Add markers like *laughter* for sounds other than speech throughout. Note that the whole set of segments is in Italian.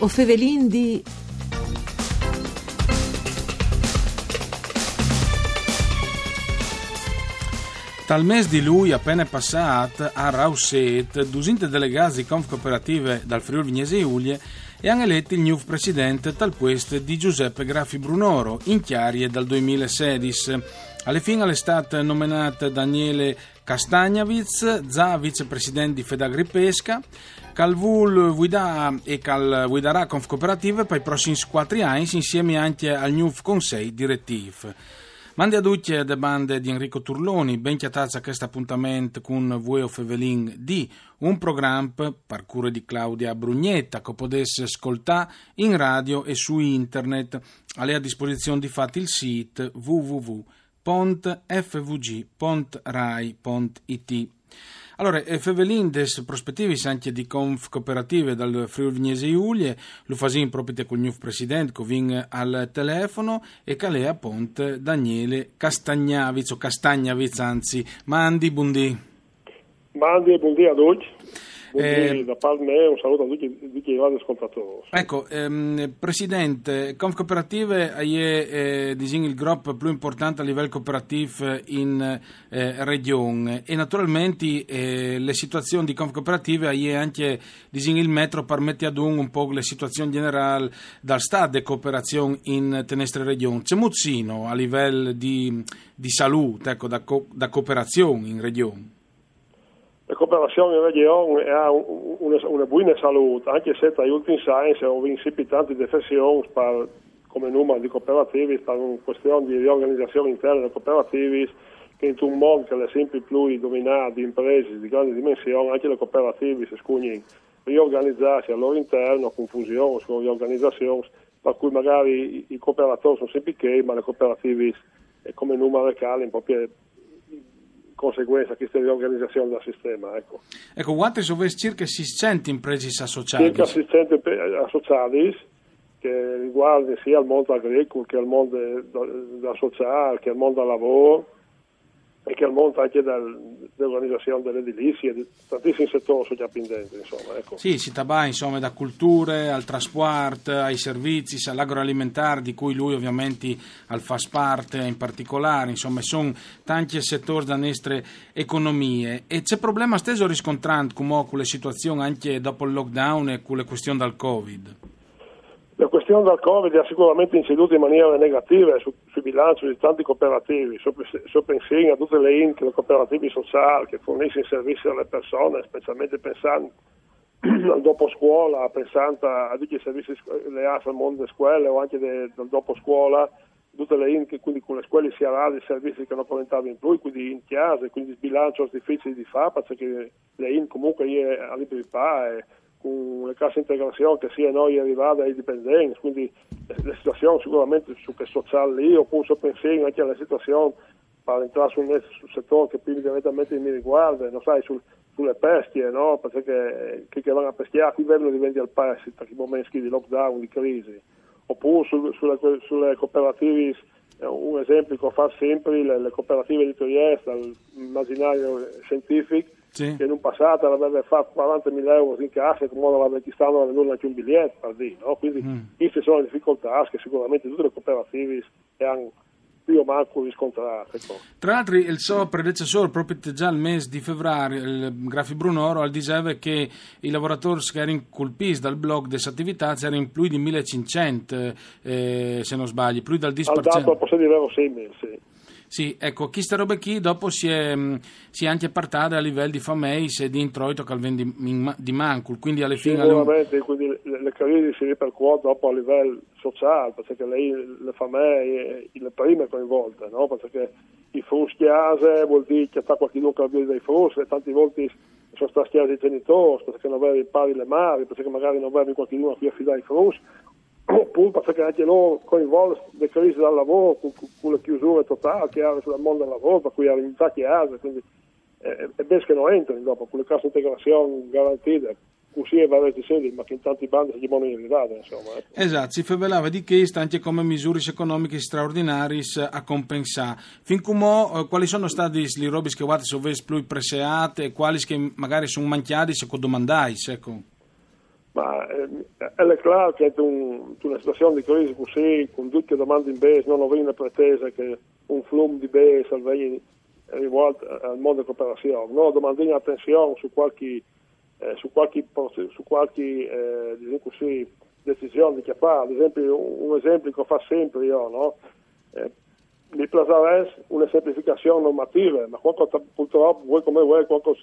O Fevelin di... Tal mes di lui appena passato a Rauset, dusinte delegati Conf Cooperative dal Friuli Vignese Iulie e hanno eletto il nuovo presidente tal questo di Giuseppe Graffi Brunoro, in chiarie dal 2016. Alla fine è stato nominato Daniele Castagnaviz, già vicepresidente di Fedagri Pesca, Calvul guida e cal Conf Cooperative per i prossimi quattro anni insieme anche al nuovo Consiglio direttivo. Mandi a tutti le bande di Enrico Turloni, ben chiatazza questo appuntamento con Vueo Fevelin di un programma per cura di Claudia Brugnetta che potesse ascoltare in radio e su internet. A lei a disposizione di fatti il sito www.fvg.rai.it. Allora, Fevelin des prospettivis anche di conf cooperative dal Friuli Vignese Iulie, lo fasin proprio con il nuovo presidente che vin al telefono e calea Ponte Daniele Castagnaviz o Castagnaviz anzi, mandi buondì. Mandi e buondì a tutti. Eh, da parte me un saluto a tutti, tutti i ascoltatori. Ecco, ehm, Presidente, Conf Cooperative è eh, il gruppo più importante a livello cooperativo in eh, regione e naturalmente eh, le situazioni di Conf Cooperative è anche il metro permette ad un, un po' le situazioni generali dal stato di cooperazione in tenestre regioni. C'è muzzino a livello di, di salute, ecco, da, co- da cooperazione in regione? La cooperazione in regione ha una, una buona salute, anche se tra gli ultimi anni sono vinti tante defezioni per, come numero di cooperativi, per una questione di riorganizzazione interna delle cooperativi, che in un mondo che è sempre più dominato di imprese di grandi dimensioni, anche le cooperative si scugnano riorganizzarsi al loro interno, confusione, riorganizzazioni, per cui magari i, cooperatori sono sempre che, ma le cooperative come numero locale un po' più conseguenza questa riorganizzazione del sistema. Ecco, ecco quanti sono circa 600 imprese associate? Circa 600 associati che riguardano sia il mondo agricolo che il mondo da sociale, che il mondo del lavoro e che al mondo anche del, dell'organizzazione dell'edilizia, di tantissimi settori sono già pendenti. Insomma, ecco. Sì, si tabà insomma da culture al trasport, ai servizi, all'agroalimentare di cui lui ovviamente al fa parte in particolare, insomma sono tanti settori da nostre economie e c'è problema stesso riscontrando come con le situazioni anche dopo il lockdown e con le questioni del Covid. La questione del Covid ha sicuramente inciduto in maniera negativa su, sui bilanci di tanti cooperativi, so pensiamo a tutte le INC, le cooperative sociali che forniscono servizi alle persone, specialmente pensando *clears throat* al dopo scuola, pensando a tutti i servizi legati al mondo delle scuole o anche del dopo scuola, tutte le INC, quindi con le scuole si ha dei servizi che non commentavano più, quindi in chiesa, quindi sbilancio difficili di fare, perché le INC comunque a libertà e con le casse integrazione che sia noi arrivati ai dipendenti, quindi la situazione sicuramente su che sociale lì, oppure se pensiamo anche alla situazione per entrare sul, sul settore che più direttamente mi riguarda, non sai, sul, sulle pestie, no? perché chi che vanno a peschiare qui vedono di vendere al paese per i momenti di lockdown, di crisi, oppure sul, sulle, sulle cooperative un esempio che fa sempre le, le cooperative editoriali dall'immaginario scientifico sì. che in un passato avrebbe fatto 40.000 euro in cassa e come avrebbe quest'anno non aveva anche un biglietto per dire, no? quindi mm. queste sono le difficoltà che sicuramente tutte le cooperative hanno più o meno riscontrate. Ecco. Tra l'altro il suo predecessore proprio già il mese di febbraio, il Grafi Brunoro, diceva che i lavoratori che erano colpiti dal blog delle attività erano più di 1500 eh, se non sbaglio, più del 10%. Al dato posso dire sei mesi. Sì, ecco, questa roba qui dopo si è, mm, si è anche partata a livello di fameis e di introito che di, di Mancul, quindi alle fine... Sicuramente, quindi le, le crisi si ripercuotono dopo a livello sociale, perché lei, le famiglie, le prime coinvolte, no? perché i frus chiase vuol dire che sta qualcuno che ha dei frus e tante volte sono stati chiasi i genitori, perché non avevi i pari le madri, perché magari non avevi qualcuno a cui affidare i frus, oppure perché anche loro coinvolgono le crisi dal lavoro con, con le chiusure totali che hanno sul mondo del lavoro, per cui hanno stati altri, quindi eh, è bene che non entrano dopo con le casse integrazione garantite così va a sedi, ma che in tanti bandi si devono arrivare, insomma. Ecco. Esatto, si favelava di che anche come misure economiche straordinarie a compensare. Fin come eh, quali sono stati i robi che sono più preseate e quali che magari sono manchiati se domandai, ecco? Ma è chiaro che in una situazione di crisi così, con tutte le domande in base, non ho una pretesa che un flume di base salvegli rivolto al mondo della cooperazione, no, domandare attenzione su qualche, eh, su qualche, su qualche eh, diciamo così, decisione che fa, ad esempio un, esempio che fa sempre io, no? Eh, mi piacerebbe una semplificazione normativa, ma quando, purtroppo voi come voi, quando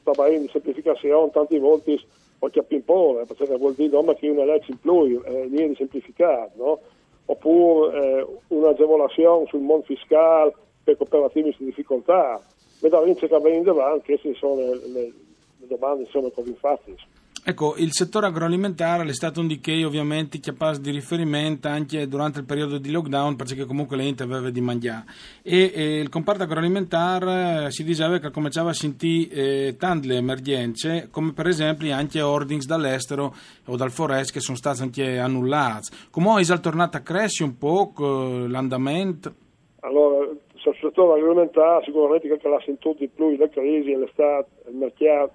sta di semplificazione, tanti volte o che pimpore, perché vuol dire no, che una legge in più, eh, di semplificato, no? oppure eh, un'agevolazione sul mondo fiscale per cooperative in difficoltà. Vedo vince che vengono davanti, queste sono le, le, domande insomma, così infatti. Ecco, il settore agroalimentare è stato un che ovviamente passa di riferimento anche durante il periodo di lockdown perché comunque le ente aveva di mangiare e, e, il comparto agroalimentare eh, si diceva che cominciava a sentire eh, tante emergenze come per esempio anche ordings dall'estero o dal forest che sono stati anche annullati. Come è tornato a crescere un po' l'andamento? Allora, sul settore agroalimentare sicuramente che l'ha sentito di più la crisi, l'estate, il mercato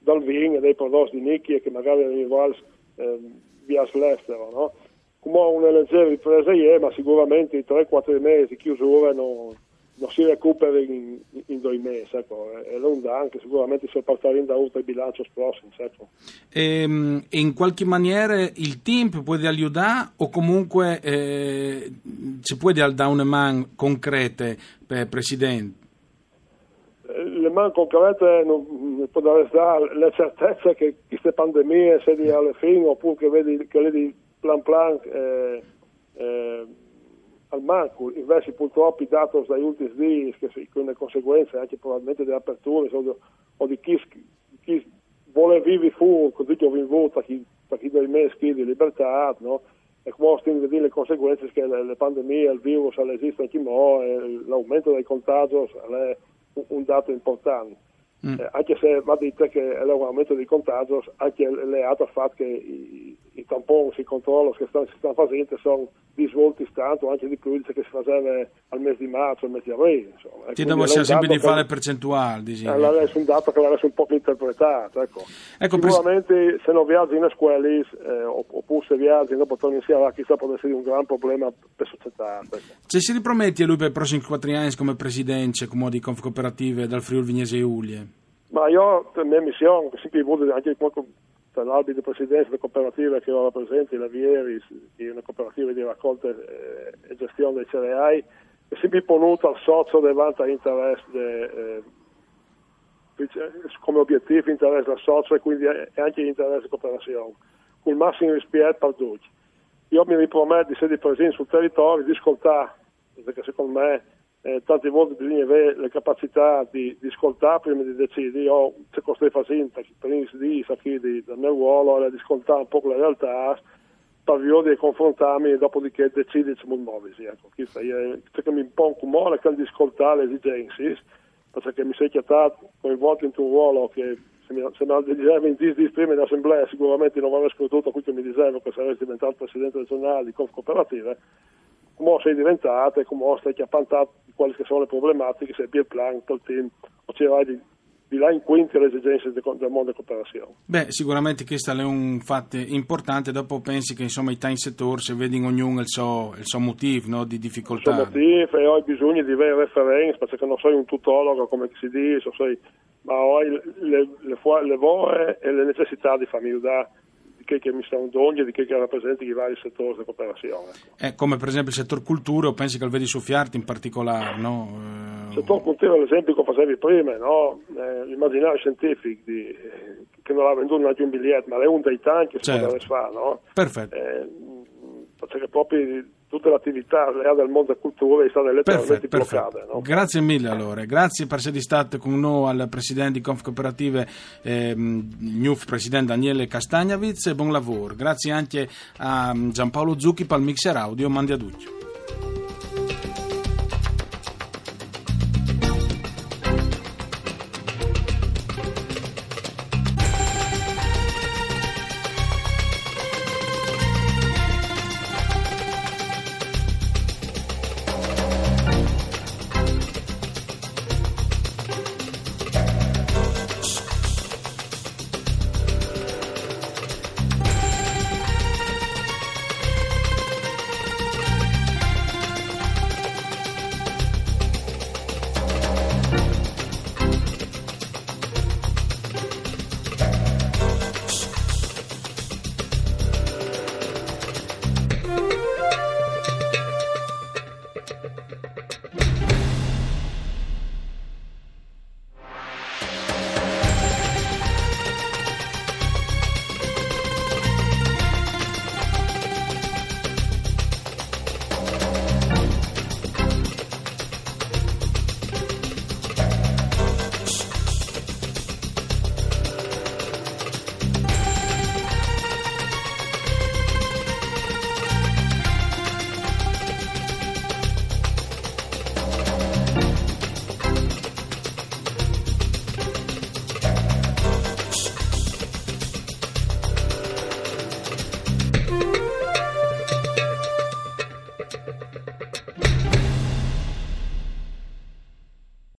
dal vino e dei prodotti di nicchia che magari arrivano eh, via l'estero. No? Come una leggera ripresa ieri, ma sicuramente i 3-4 mesi di chiusura non, non si recupera in, in due mesi. Ecco. E non dà anche sicuramente si porterà da oltre il bilancio prossimo. Ecco. E, ehm, in qualche maniera il team può aiutare o comunque eh, ci può dare una mano concreta per Presidente? Le mani concrete non può dare la certezza che queste pandemie si di alla fine oppure che vedi che vedi plan plan eh, eh, al manco invece purtroppo i dati dagli ultimi giorni con le conseguenze anche probabilmente delle aperture o di chi, chi vuole vivere fuori così che ho vinto chi, per chi dei mesi di libertà no? e come stiamo vedendo le conseguenze che le, le pandemie, il virus esiste anche mo, l'aumento dei contagi un dato importante. Mm. Eh, anche se va detto che l'aumento dei contagi anche legato al fatto che i, tamponi, i controlli che stanno, si stanno facendo sono di svolti tanto, anche di più che si faceva al mese di marzo, al mese di aprile. Insomma. Ti devo sia sempre di fare percentuali. Diciamo. Eh, è un dato che l'avesse un po' interpretato. Ecco. Ecco, Sicuramente pres- se non viaggi in scuola eh, oppure se viaggi dopo torni insieme, chissà può essere un gran problema per la società. Ecco. Se si ripromette a lui per i prossimi quattro anni come presidente, come di Conf Cooperative dal Friuli Vignese e Ulie? Ma io, per mia missione, sempre anche per l'albi di presidenza della cooperativa che ho rappresento, la Vieri, che è una cooperativa di raccolta eh, e gestione dei cereali, è sempre ponuto al socio davanti all'interesse de, eh, come obiettivo interesse del socio e quindi anche l'interesse della cooperazione, con il massimo rispetto per tutti. Io mi riprometto di essere presente sul territorio, di ascoltare, perché secondo me eh, tante volte bisogna avere la capacità di, di ascoltare prima di decidere. Io costretto a fare per iniziare di, del mio ruolo è di ascoltare un po' la realtà, per di confrontarmi e dopodiché decidere se muoversi. Ecco, questo è ciò che mi impone come è di ascoltare le esigenze, perché mi sei chiamato coinvolto in un ruolo che se mi, se mi in dis di prima in assemblea sicuramente non avrei ascoltato quello che mi diceva che sarei diventato presidente regionale di Conf Cooperative come sei diventata e come stai chiappantando quali sono le problematiche, se il plan, il team, o c'è di, di là in quinti le esigenze del, mondo della cooperazione. Beh, sicuramente questo è un fatto importante, dopo pensi che insomma i time settori, se vedi ognuno il suo, il suo motivo no, di difficoltà. Il suo motivo e ho bisogno di avere referenze, perché non sei un tutologo come si dice, sei, ma ho le, le, le, le voce e le necessità di famiglia che, che mi stanno d'ogni di che, che rappresenti i vari settori della cooperazione. Eh, come per esempio il settore cultura, o pensi che il vedi soffiarti in particolare? No? Eh... Il settore cultura, l'esempio che facevi prima, no? eh, l'immaginario scientifico di, che non ha venduto neanche un biglietto, ma è un dei tanti che certo. si può fare. No? Perfetto. Eh, perché proprio tutte le attività legate al mondo della cultura è stata letteralmente bloccata. No? Grazie mille allora, grazie per essere stato con noi al presidente di Conf Cooperative, ehm, NUF, presidente Daniele Castagnavitz e buon lavoro. Grazie anche a Giampaolo Zucchi per il mixer audio, mandi a tutti.